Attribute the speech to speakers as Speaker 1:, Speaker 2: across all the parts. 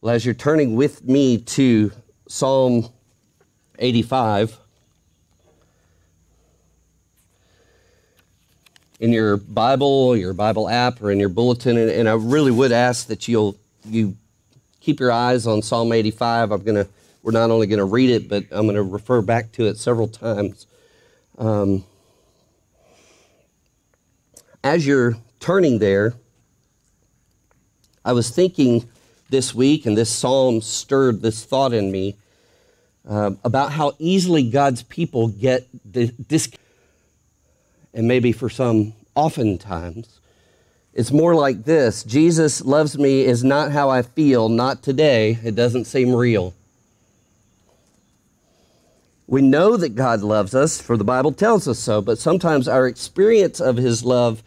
Speaker 1: Well, as you're turning with me to Psalm 85, in your Bible, your Bible app, or in your bulletin, and, and I really would ask that you'll you keep your eyes on Psalm 85. I'm gonna we're not only gonna read it, but I'm gonna refer back to it several times. Um, as you're turning there, I was thinking this week, and this psalm stirred this thought in me uh, about how easily God's people get this, and maybe for some, oftentimes. It's more like this Jesus loves me is not how I feel, not today. It doesn't seem real. We know that God loves us, for the Bible tells us so, but sometimes our experience of His love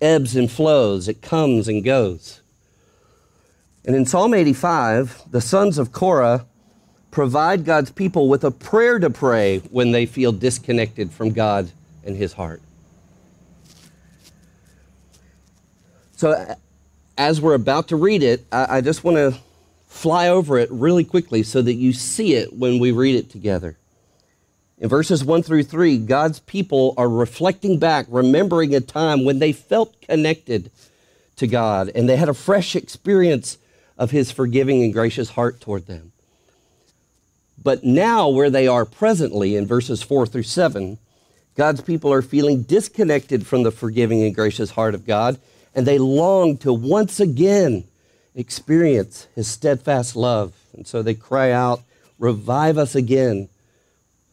Speaker 1: ebbs and flows, it comes and goes. And in Psalm 85, the sons of Korah provide God's people with a prayer to pray when they feel disconnected from God and His heart. So, as we're about to read it, I, I just want to fly over it really quickly so that you see it when we read it together. In verses 1 through 3, God's people are reflecting back, remembering a time when they felt connected to God and they had a fresh experience of His forgiving and gracious heart toward them. But now, where they are presently in verses 4 through 7, God's people are feeling disconnected from the forgiving and gracious heart of God, and they long to once again experience His steadfast love. And so they cry out, Revive us again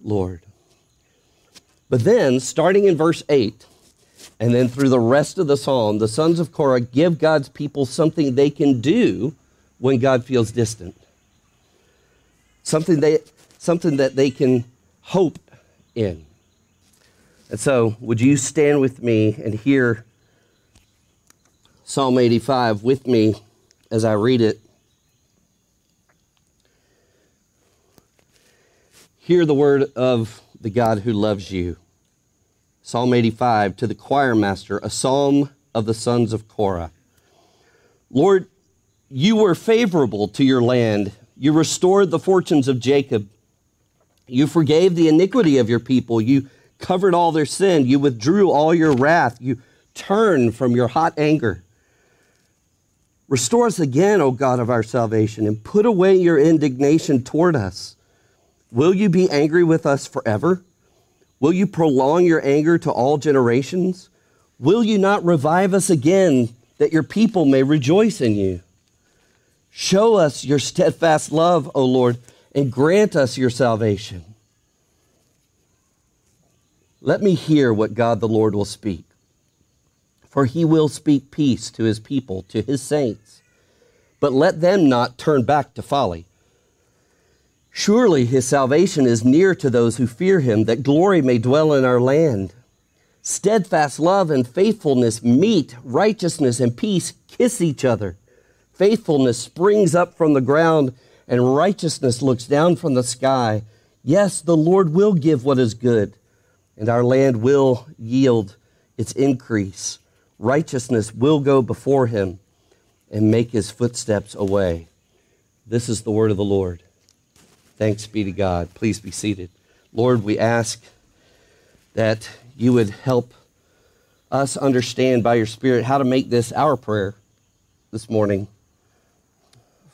Speaker 1: Lord. But then, starting in verse 8, and then through the rest of the psalm, the sons of Korah give God's people something they can do when God feels distant. Something, they, something that they can hope in. And so, would you stand with me and hear Psalm 85 with me as I read it? Hear the word of the God who loves you. Psalm 85 to the choir master, a psalm of the sons of Korah. Lord, you were favorable to your land. You restored the fortunes of Jacob. You forgave the iniquity of your people. You covered all their sin. You withdrew all your wrath. You turned from your hot anger. Restore us again, O God of our salvation, and put away your indignation toward us. Will you be angry with us forever? Will you prolong your anger to all generations? Will you not revive us again that your people may rejoice in you? Show us your steadfast love, O Lord, and grant us your salvation. Let me hear what God the Lord will speak. For he will speak peace to his people, to his saints. But let them not turn back to folly. Surely his salvation is near to those who fear him, that glory may dwell in our land. Steadfast love and faithfulness meet, righteousness and peace kiss each other. Faithfulness springs up from the ground, and righteousness looks down from the sky. Yes, the Lord will give what is good, and our land will yield its increase. Righteousness will go before him and make his footsteps away. This is the word of the Lord. Thanks be to God. Please be seated. Lord, we ask that you would help us understand by your Spirit how to make this our prayer this morning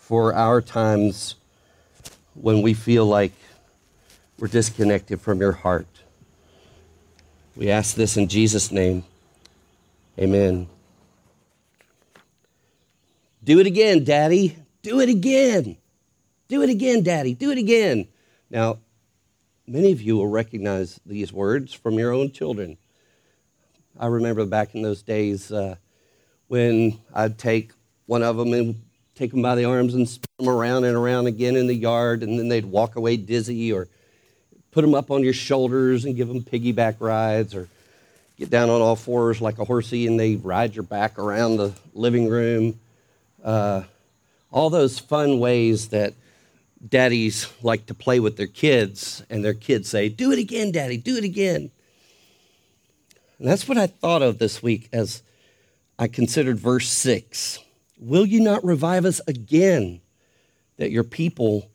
Speaker 1: for our times when we feel like we're disconnected from your heart. We ask this in Jesus' name. Amen. Do it again, Daddy. Do it again. Do it again, Daddy. Do it again. Now, many of you will recognize these words from your own children. I remember back in those days uh, when I'd take one of them and take them by the arms and spin them around and around again in the yard, and then they'd walk away dizzy, or put them up on your shoulders and give them piggyback rides, or get down on all fours like a horsey and they ride your back around the living room. Uh, all those fun ways that daddies like to play with their kids, and their kids say, Do it again, daddy, do it again. And that's what I thought of this week as I considered verse 6. Will you not revive us again that your people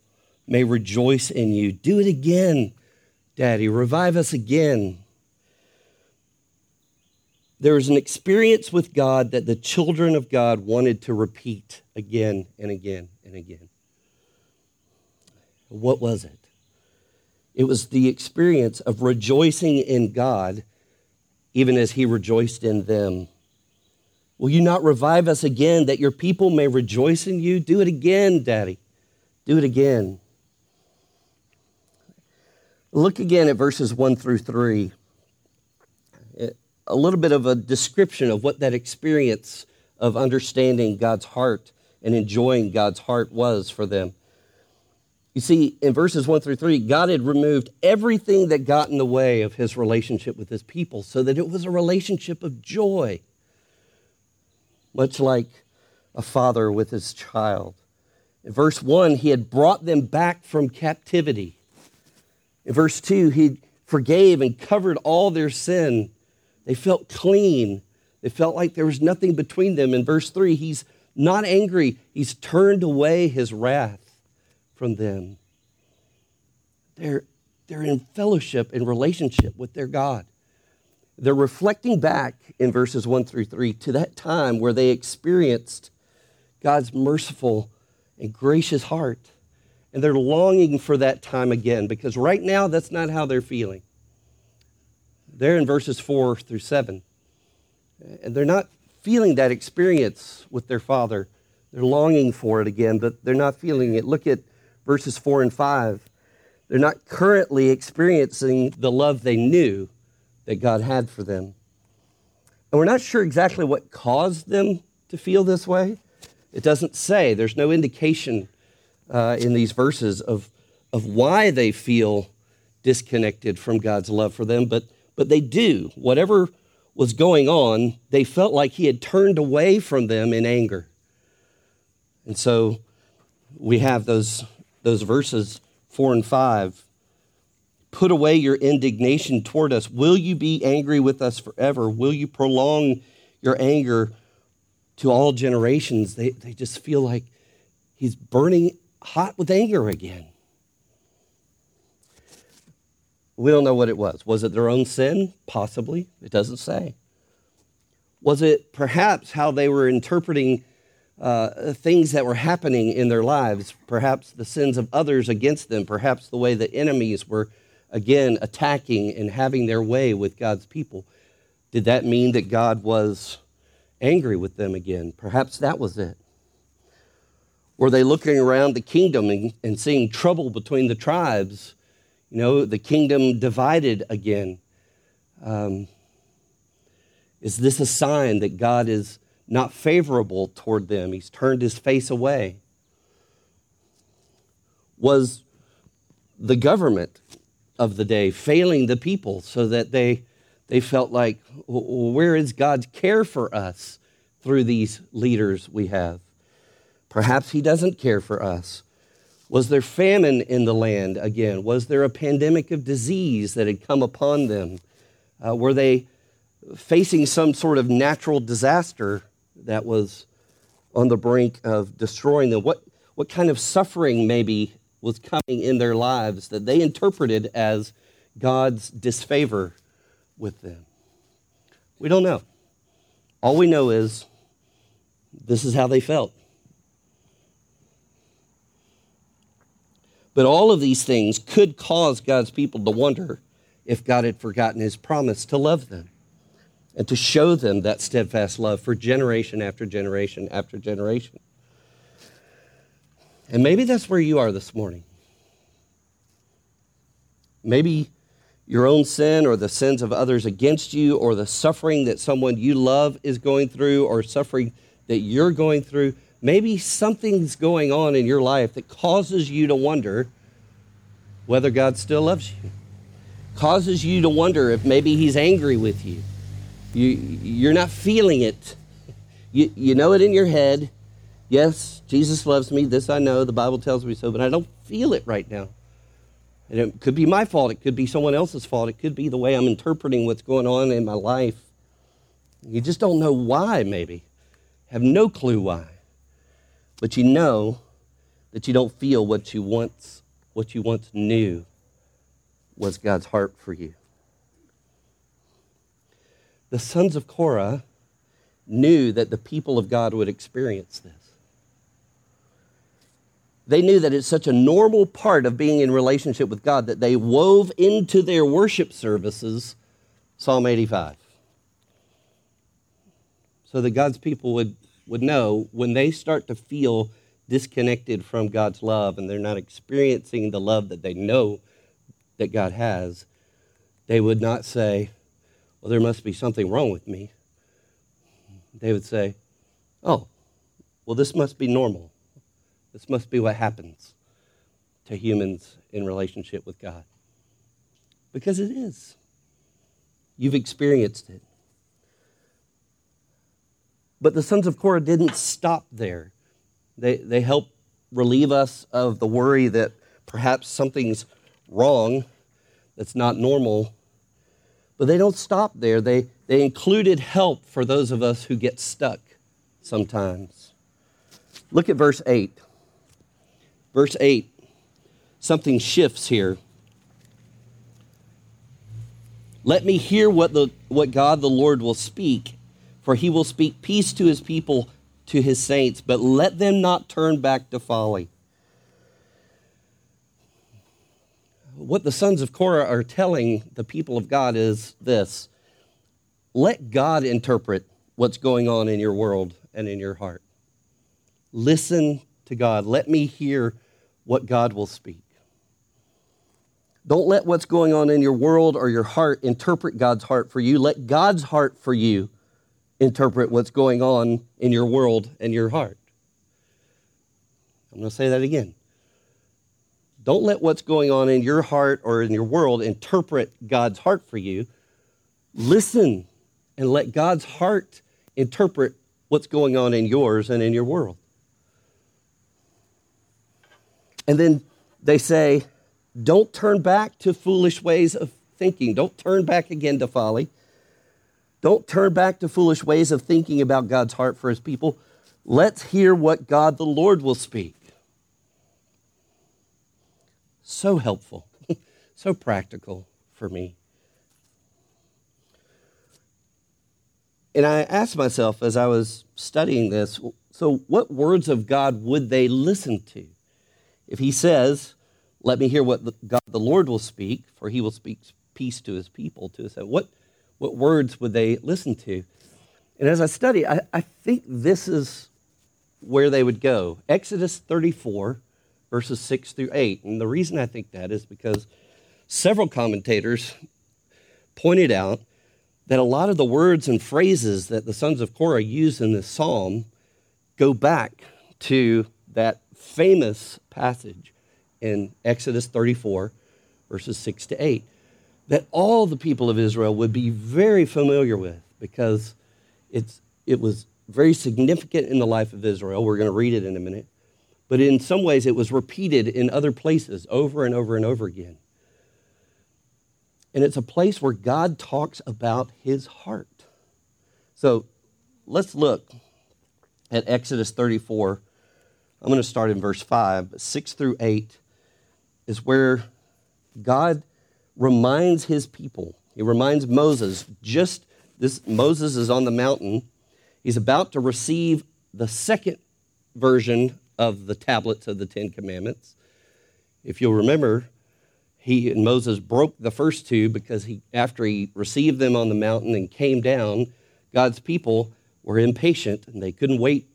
Speaker 1: may rejoice in you. Do it again, Daddy. Revive us again. There was an experience with God that the children of God wanted to repeat again and again and again. What was it? It was the experience of rejoicing in God, even as He rejoiced in them. Will you not revive us again that your people may rejoice in you? Do it again, Daddy. Do it again. Look again at verses 1 through 3. A little bit of a description of what that experience of understanding God's heart and enjoying God's heart was for them. You see, in verses 1 through 3, God had removed everything that got in the way of his relationship with his people so that it was a relationship of joy, much like a father with his child. In verse 1, he had brought them back from captivity. In verse 2, he forgave and covered all their sin. They felt clean. They felt like there was nothing between them. In verse 3, he's not angry, he's turned away his wrath from them. They're, they're in fellowship and relationship with their God. They're reflecting back in verses 1 through 3 to that time where they experienced God's merciful and gracious heart. And they're longing for that time again because right now that's not how they're feeling. They're in verses 4 through 7. And they're not feeling that experience with their Father. They're longing for it again, but they're not feeling it. Look at verses 4 and 5. They're not currently experiencing the love they knew that God had for them. And we're not sure exactly what caused them to feel this way. It doesn't say, there's no indication uh, in these verses of, of why they feel disconnected from God's love for them, but, but they do. Whatever was going on, they felt like He had turned away from them in anger. And so we have those those verses four and five. Put away your indignation toward us. Will you be angry with us forever? Will you prolong your anger to all generations? They, they just feel like he's burning hot with anger again. We don't know what it was. Was it their own sin? Possibly. It doesn't say. Was it perhaps how they were interpreting uh, things that were happening in their lives, perhaps the sins of others against them, perhaps the way the enemies were again attacking and having their way with God's people. Did that mean that God was angry with them again? Perhaps that was it. Were they looking around the kingdom and, and seeing trouble between the tribes? You know, the kingdom divided again. Um, is this a sign that God is not favorable toward them. He's turned his face away. Was the government of the day failing the people so that they, they felt like, where is God's care for us through these leaders we have? Perhaps he doesn't care for us. Was there famine in the land again? Was there a pandemic of disease that had come upon them? Uh, were they facing some sort of natural disaster that was on the brink of destroying them? What, what kind of suffering maybe was coming in their lives that they interpreted as God's disfavor with them? We don't know. All we know is this is how they felt. But all of these things could cause God's people to wonder if God had forgotten his promise to love them and to show them that steadfast love for generation after generation after generation. And maybe that's where you are this morning. Maybe your own sin or the sins of others against you or the suffering that someone you love is going through or suffering that you're going through. Maybe something's going on in your life that causes you to wonder whether God still loves you, causes you to wonder if maybe He's angry with you you, you're not feeling it. You, you know it in your head. Yes, Jesus loves me. This I know. The Bible tells me so, but I don't feel it right now. And it could be my fault. It could be someone else's fault. It could be the way I'm interpreting what's going on in my life. You just don't know why, maybe. Have no clue why. But you know that you don't feel what you once what you once knew was God's heart for you. The sons of Korah knew that the people of God would experience this. They knew that it's such a normal part of being in relationship with God that they wove into their worship services Psalm 85. So that God's people would, would know when they start to feel disconnected from God's love and they're not experiencing the love that they know that God has, they would not say, Well, there must be something wrong with me. They would say, Oh, well, this must be normal. This must be what happens to humans in relationship with God. Because it is. You've experienced it. But the sons of Korah didn't stop there. They, they help relieve us of the worry that perhaps something's wrong, that's not normal. But they don't stop there. They, they included help for those of us who get stuck sometimes. Look at verse 8. Verse 8, something shifts here. Let me hear what, the, what God the Lord will speak, for he will speak peace to his people to his saints, but let them not turn back to folly. What the sons of Korah are telling the people of God is this let God interpret what's going on in your world and in your heart. Listen to God. Let me hear what God will speak. Don't let what's going on in your world or your heart interpret God's heart for you. Let God's heart for you interpret what's going on in your world and your heart. I'm going to say that again. Don't let what's going on in your heart or in your world interpret God's heart for you. Listen and let God's heart interpret what's going on in yours and in your world. And then they say, don't turn back to foolish ways of thinking. Don't turn back again to folly. Don't turn back to foolish ways of thinking about God's heart for his people. Let's hear what God the Lord will speak. So helpful, so practical for me. And I asked myself as I was studying this so, what words of God would they listen to? If he says, Let me hear what the, God the Lord will speak, for he will speak peace to his people, to his, what, what words would they listen to? And as I study, I, I think this is where they would go. Exodus 34, verses 6 through 8. And the reason I think that is because several commentators pointed out that a lot of the words and phrases that the sons of Korah use in this psalm go back to that famous passage in Exodus 34, verses 6 to 8 that all the people of Israel would be very familiar with because it's, it was very significant in the life of Israel. We're going to read it in a minute. But in some ways, it was repeated in other places over and over and over again. And it's a place where God talks about his heart. So let's look at Exodus 34. I'm going to start in verse 5. 6 through 8 is where God reminds his people. He reminds Moses, just this Moses is on the mountain. He's about to receive the second version of the tablets of the Ten Commandments. If you'll remember, he and Moses broke the first two because he, after he received them on the mountain and came down, God's people were impatient and they couldn't wait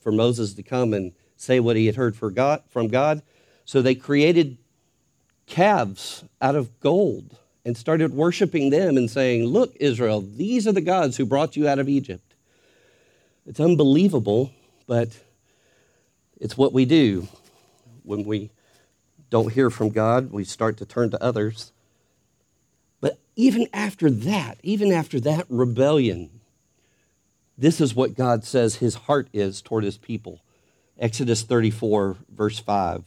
Speaker 1: for Moses to come and say what he had heard God, from God. So they created calves out of gold and started worshiping them and saying, Look, Israel, these are the gods who brought you out of Egypt. It's unbelievable, but it's what we do. When we don't hear from God, we start to turn to others. But even after that, even after that rebellion, this is what God says his heart is toward his people. Exodus 34, verse 5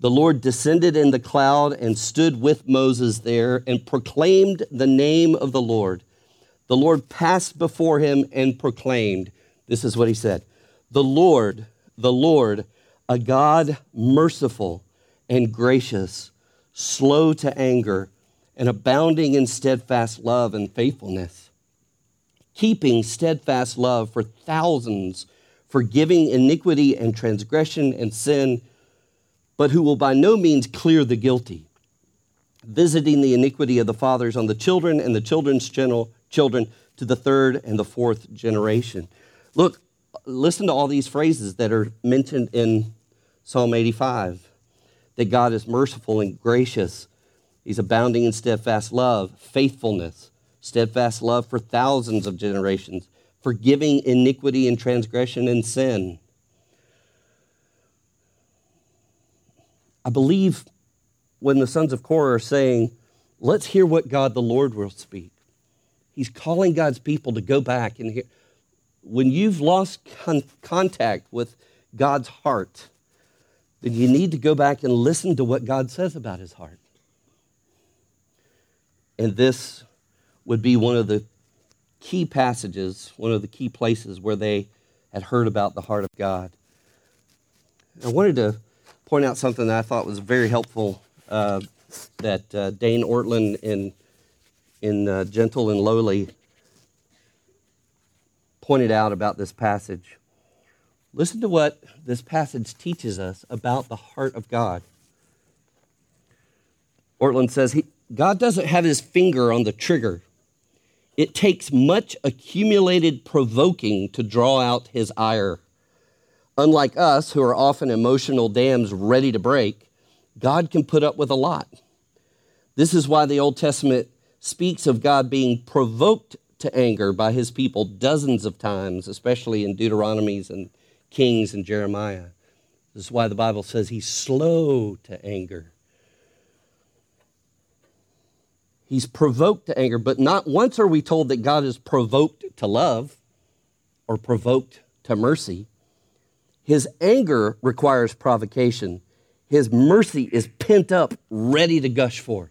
Speaker 1: the Lord descended in the cloud and stood with Moses there and proclaimed the name of the Lord. The Lord passed before him and proclaimed, This is what he said The Lord, the Lord, a God merciful and gracious, slow to anger, and abounding in steadfast love and faithfulness, keeping steadfast love for thousands, forgiving iniquity and transgression and sin, but who will by no means clear the guilty, visiting the iniquity of the fathers on the children and the children's children to the third and the fourth generation. Look, listen to all these phrases that are mentioned in Psalm 85 that God is merciful and gracious. He's abounding in steadfast love, faithfulness, steadfast love for thousands of generations, forgiving iniquity and transgression and sin. I believe when the sons of Korah are saying, let's hear what God the Lord will speak. He's calling God's people to go back and hear. When you've lost con- contact with God's heart, then you need to go back and listen to what God says about his heart. And this would be one of the key passages, one of the key places where they had heard about the heart of God. I wanted to point out something that I thought was very helpful uh, that uh, Dane Ortlund in, in uh, Gentle and Lowly pointed out about this passage. Listen to what this passage teaches us about the heart of God. Ortlund says, he, God doesn't have his finger on the trigger. It takes much accumulated provoking to draw out his ire. Unlike us, who are often emotional dams ready to break, God can put up with a lot. This is why the Old Testament speaks of God being provoked to anger by his people dozens of times, especially in Deuteronomies and Kings and Jeremiah. This is why the Bible says he's slow to anger. He's provoked to anger, but not once are we told that God is provoked to love or provoked to mercy. His anger requires provocation. His mercy is pent up, ready to gush forth.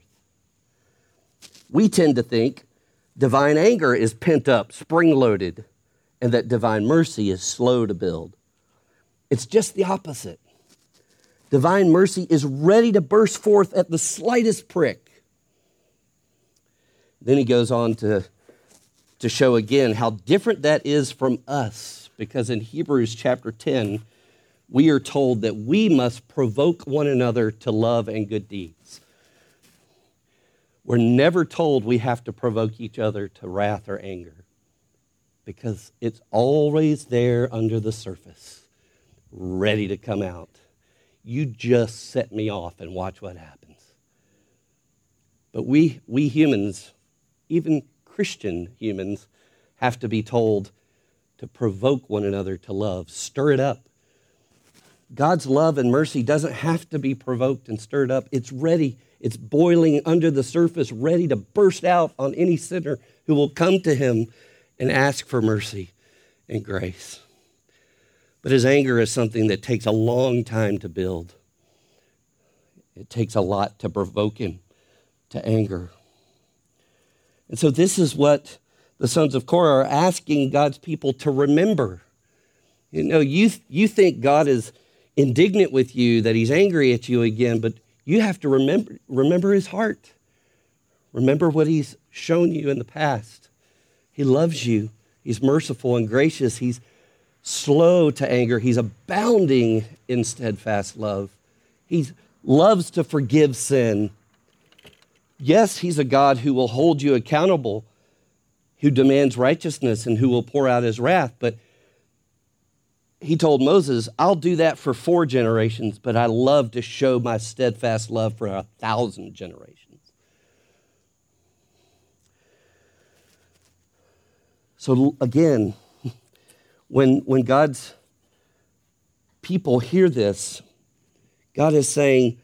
Speaker 1: We tend to think divine anger is pent up, spring loaded, and that divine mercy is slow to build. It's just the opposite. Divine mercy is ready to burst forth at the slightest prick. Then he goes on to, to show again how different that is from us, because in Hebrews chapter 10, we are told that we must provoke one another to love and good deeds. We're never told we have to provoke each other to wrath or anger because it's always there under the surface ready to come out. You just set me off and watch what happens. But we, we humans, even Christian humans, have to be told to provoke one another to love, stir it up. God's love and mercy doesn't have to be provoked and stirred up. It's ready, it's boiling under the surface, ready to burst out on any sinner who will come to Him and ask for mercy and grace. But his anger is something that takes a long time to build. It takes a lot to provoke him to anger. And so, this is what the sons of Korah are asking God's people to remember. You know, you, you think God is indignant with you, that he's angry at you again, but you have to remember, remember his heart. Remember what he's shown you in the past. He loves you, he's merciful and gracious, he's slow to anger. He's abounding in steadfast love. He loves to forgive sin. Yes, He's a God who will hold you accountable, who demands righteousness, and who will pour out His wrath. But He told Moses, I'll do that for four generations, but I love to show my steadfast love for a thousand generations. So again, when, when God's people hear this, God is saying,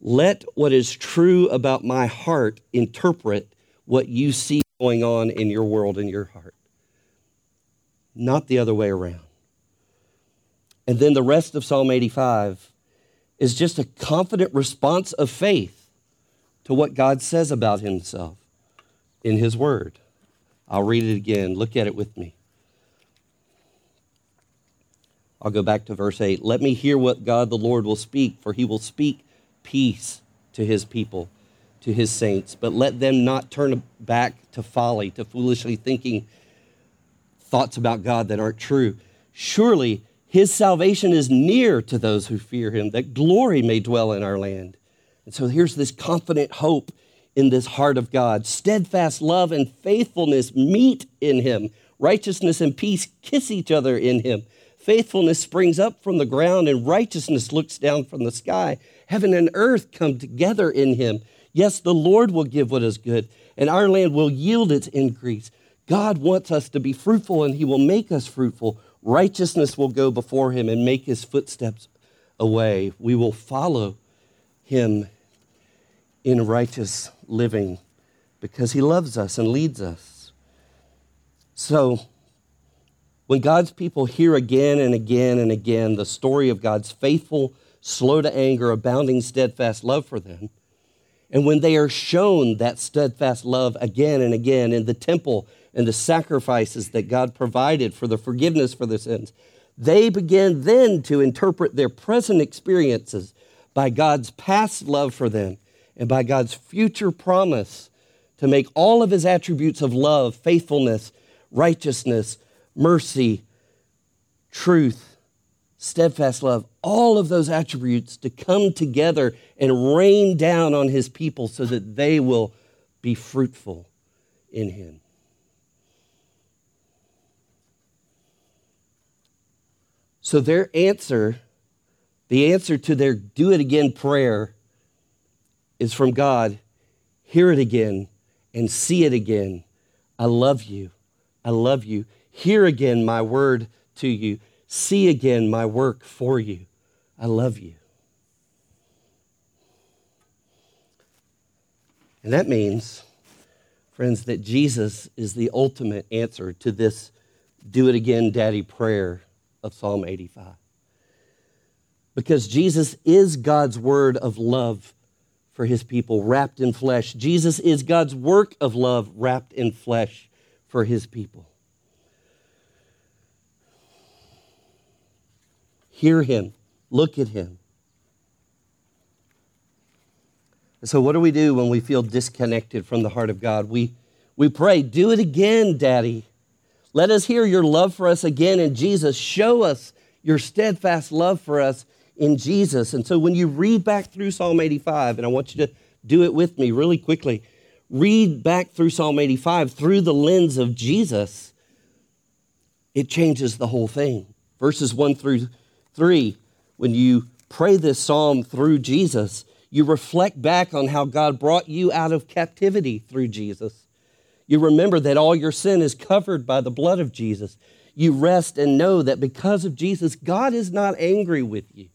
Speaker 1: let what is true about my heart interpret what you see going on in your world in your heart, not the other way around. And then the rest of Psalm 85 is just a confident response of faith to what God says about himself in his word. I'll read it again. Look at it with me. I'll go back to verse 8. Let me hear what God the Lord will speak, for he will speak peace to his people, to his saints. But let them not turn back to folly, to foolishly thinking thoughts about God that aren't true. Surely his salvation is near to those who fear him, that glory may dwell in our land. And so here's this confident hope in this heart of God. Steadfast love and faithfulness meet in him. Righteousness and peace kiss each other in him. Faithfulness springs up from the ground, and righteousness looks down from the sky. Heaven and earth come together in him. Yes, the Lord will give what is good, and our land will yield its increase. God wants us to be fruitful, and he will make us fruitful. Righteousness will go before him and make his footsteps away. We will follow him in righteous living because he loves us and leads us. So, when God's people hear again and again and again the story of God's faithful, slow to anger, abounding, steadfast love for them, and when they are shown that steadfast love again and again in the temple and the sacrifices that God provided for the forgiveness for their sins, they begin then to interpret their present experiences by God's past love for them and by God's future promise to make all of his attributes of love, faithfulness, righteousness, mercy, truth, steadfast love, all of those attributes to come together and rain down on his people so that they will be fruitful in him. So their answer, the answer to their do it again prayer, is from God hear it again and see it again. I love you. I love you. Hear again my word to you. See again my work for you. I love you. And that means, friends, that Jesus is the ultimate answer to this do it again, daddy prayer of Psalm 85. Because Jesus is God's word of love for his people wrapped in flesh. Jesus is God's work of love wrapped in flesh for his people. hear him, look at him. So, what do we do when we feel disconnected from the heart of God? We, we pray, Do it again, Daddy. Let us hear your love for us again in Jesus. Show us your steadfast love for us in Jesus. And so, when you read back through Psalm 85, and I want you to do it with me really quickly, read back through Psalm 85 through the lens of Jesus, it changes the whole thing. Verses 1 through Three, when you pray this psalm through Jesus, you reflect back on how God brought you out of captivity through Jesus. You remember that all your sin is covered by the blood of Jesus. You rest and know that because of Jesus, God is not angry with you.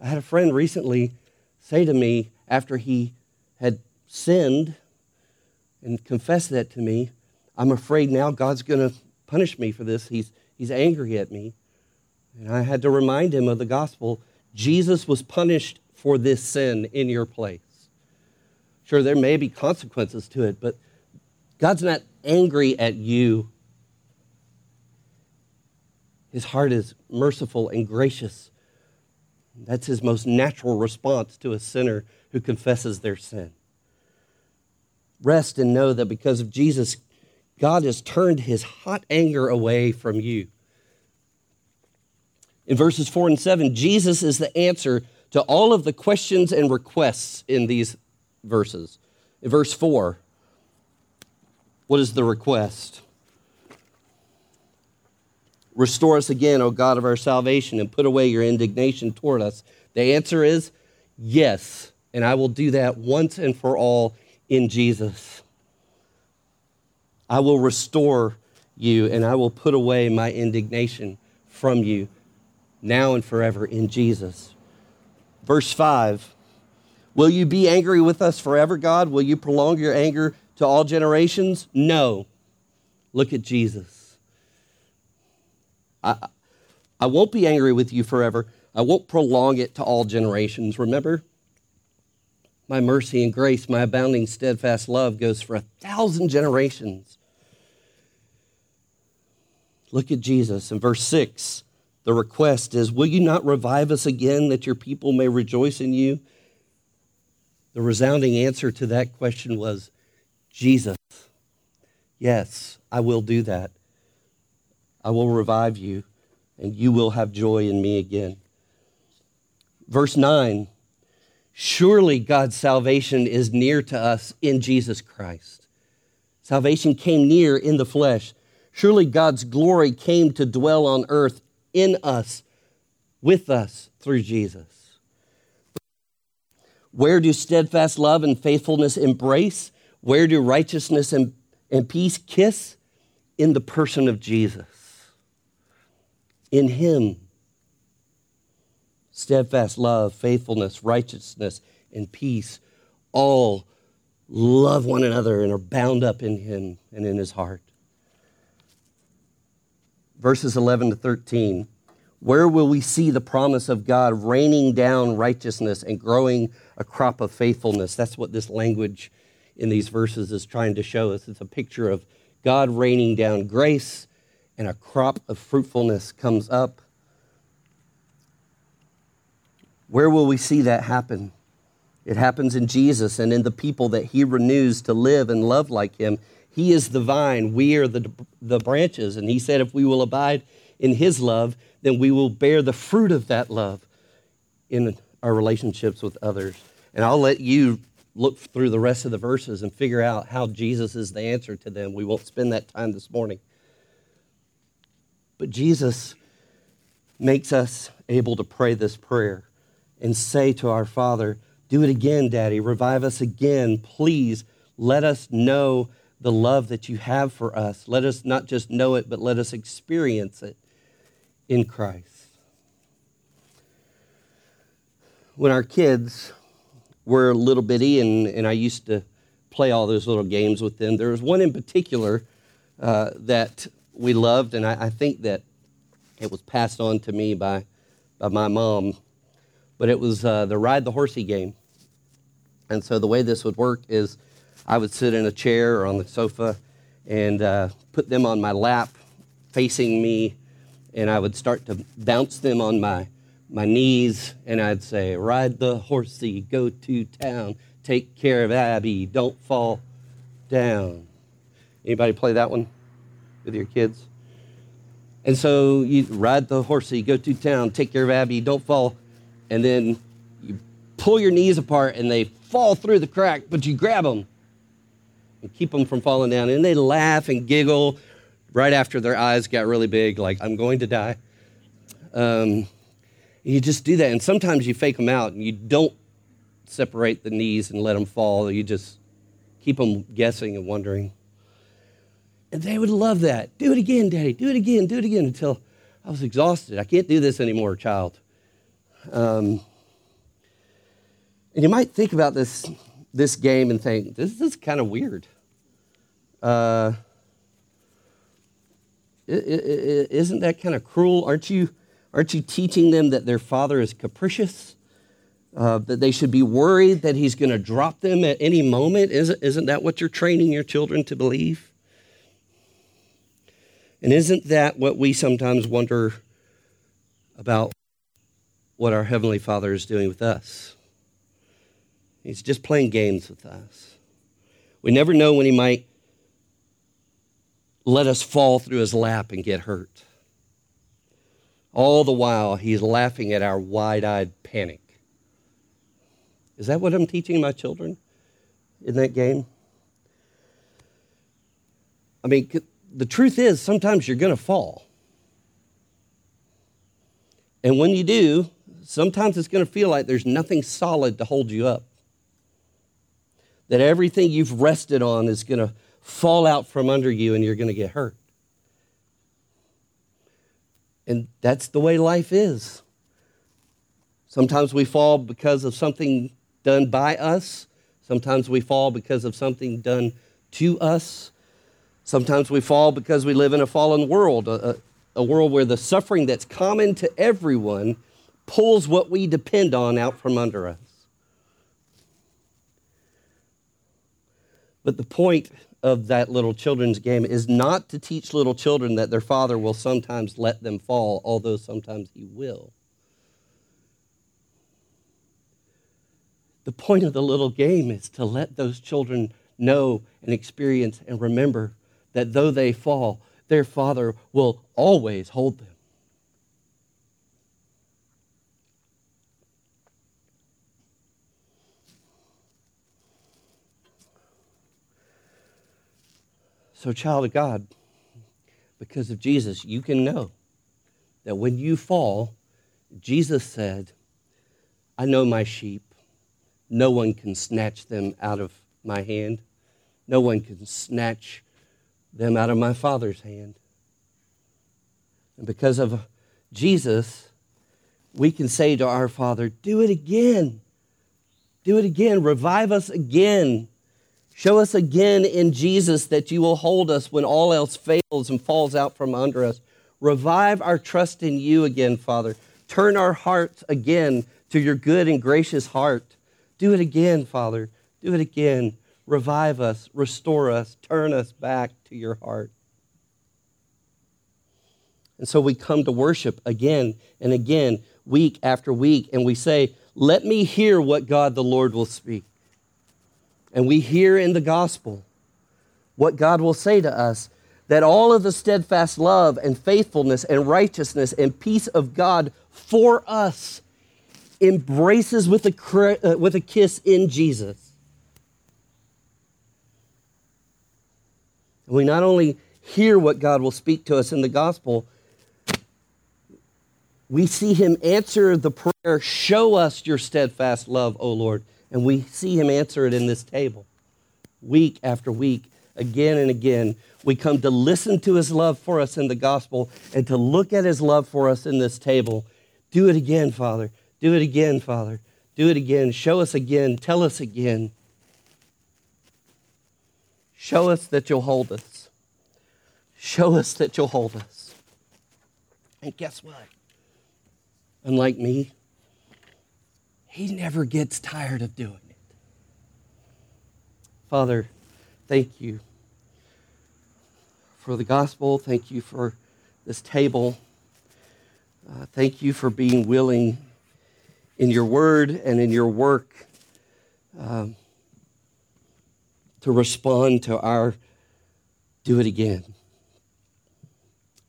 Speaker 1: I had a friend recently say to me after he had sinned and confessed that to me, I'm afraid now God's going to punish me for this. He's, he's angry at me. And I had to remind him of the gospel. Jesus was punished for this sin in your place. Sure, there may be consequences to it, but God's not angry at you. His heart is merciful and gracious. That's his most natural response to a sinner who confesses their sin. Rest and know that because of Jesus, God has turned his hot anger away from you. In verses 4 and 7, Jesus is the answer to all of the questions and requests in these verses. In verse 4, what is the request? Restore us again, O God of our salvation, and put away your indignation toward us. The answer is yes, and I will do that once and for all in Jesus. I will restore you, and I will put away my indignation from you now and forever in Jesus. Verse 5 Will you be angry with us forever, God? Will you prolong your anger to all generations? No. Look at Jesus. I, I won't be angry with you forever. I won't prolong it to all generations. Remember? My mercy and grace, my abounding steadfast love goes for a thousand generations. Look at Jesus in verse 6. The request is, Will you not revive us again that your people may rejoice in you? The resounding answer to that question was, Jesus. Yes, I will do that. I will revive you, and you will have joy in me again. Verse 9 Surely God's salvation is near to us in Jesus Christ. Salvation came near in the flesh. Surely God's glory came to dwell on earth in us, with us through Jesus. Where do steadfast love and faithfulness embrace? Where do righteousness and, and peace kiss? In the person of Jesus. In Him, steadfast love, faithfulness, righteousness, and peace all love one another and are bound up in Him and in His heart verses 11 to 13. Where will we see the promise of God raining down righteousness and growing a crop of faithfulness? That's what this language in these verses is trying to show us. It's a picture of God raining down grace and a crop of fruitfulness comes up. Where will we see that happen? It happens in Jesus and in the people that he renews to live and love like him he is the vine, we are the, the branches. And he said, if we will abide in his love, then we will bear the fruit of that love in our relationships with others. And I'll let you look through the rest of the verses and figure out how Jesus is the answer to them. We won't spend that time this morning. But Jesus makes us able to pray this prayer and say to our Father, Do it again, Daddy. Revive us again. Please let us know the love that you have for us. Let us not just know it, but let us experience it in Christ. When our kids were little bitty, and, and I used to play all those little games with them, there was one in particular uh, that we loved, and I, I think that it was passed on to me by, by my mom. But it was uh, the ride the horsey game. And so the way this would work is I would sit in a chair or on the sofa and uh, put them on my lap facing me, and I would start to bounce them on my, my knees, and I'd say, Ride the horsey, go to town, take care of Abby, don't fall down. Anybody play that one with your kids? And so you ride the horsey, go to town, take care of Abby, don't fall, and then you pull your knees apart and they fall through the crack, but you grab them and keep them from falling down. And they laugh and giggle right after their eyes got really big, like, I'm going to die. Um, you just do that. And sometimes you fake them out and you don't separate the knees and let them fall. You just keep them guessing and wondering. And they would love that. Do it again, Daddy. Do it again. Do it again until I was exhausted. I can't do this anymore, child. Um, and you might think about this this game and think, this is kind of weird. Uh, isn't that kind of cruel? Aren't you, aren't you teaching them that their father is capricious? Uh, that they should be worried that he's going to drop them at any moment? Isn't, isn't that what you're training your children to believe? And isn't that what we sometimes wonder about what our Heavenly Father is doing with us? He's just playing games with us. We never know when he might let us fall through his lap and get hurt. All the while, he's laughing at our wide eyed panic. Is that what I'm teaching my children in that game? I mean, the truth is, sometimes you're going to fall. And when you do, sometimes it's going to feel like there's nothing solid to hold you up that everything you've rested on is going to fall out from under you and you're going to get hurt. And that's the way life is. Sometimes we fall because of something done by us. Sometimes we fall because of something done to us. Sometimes we fall because we live in a fallen world, a, a, world where the suffering that's common to everyone pulls what we depend on out from under us. But the point of that little children's game is not to teach little children that their father will sometimes let them fall, although sometimes he will. The point of the little game is to let those children know and experience and remember that though they fall, their father will always hold them. So, child of God, because of Jesus, you can know that when you fall, Jesus said, I know my sheep. No one can snatch them out of my hand. No one can snatch them out of my Father's hand. And because of Jesus, we can say to our Father, Do it again. Do it again. Revive us again. Show us again in Jesus that you will hold us when all else fails and falls out from under us. Revive our trust in you again, Father. Turn our hearts again to your good and gracious heart. Do it again, Father. Do it again. Revive us, restore us, turn us back to your heart. And so we come to worship again and again, week after week, and we say, Let me hear what God the Lord will speak. And we hear in the gospel what God will say to us that all of the steadfast love and faithfulness and righteousness and peace of God for us embraces with a, uh, with a kiss in Jesus. We not only hear what God will speak to us in the gospel, we see him answer the prayer, Show us your steadfast love, O Lord. And we see him answer it in this table week after week, again and again. We come to listen to his love for us in the gospel and to look at his love for us in this table. Do it again, Father. Do it again, Father. Do it again. Show us again. Tell us again. Show us that you'll hold us. Show us that you'll hold us. And guess what? Unlike me, he never gets tired of doing it. Father, thank you for the gospel. Thank you for this table. Uh, thank you for being willing in your word and in your work um, to respond to our do it again,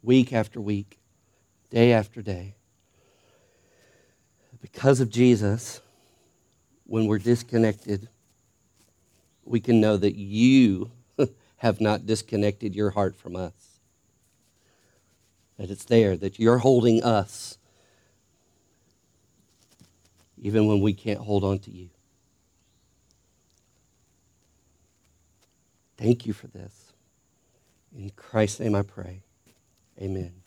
Speaker 1: week after week, day after day because of Jesus, when we're disconnected, we can know that you have not disconnected your heart from us. That it's there, that you're holding us even when we can't hold on to you. Thank you for this. In Christ's name I pray. Amen.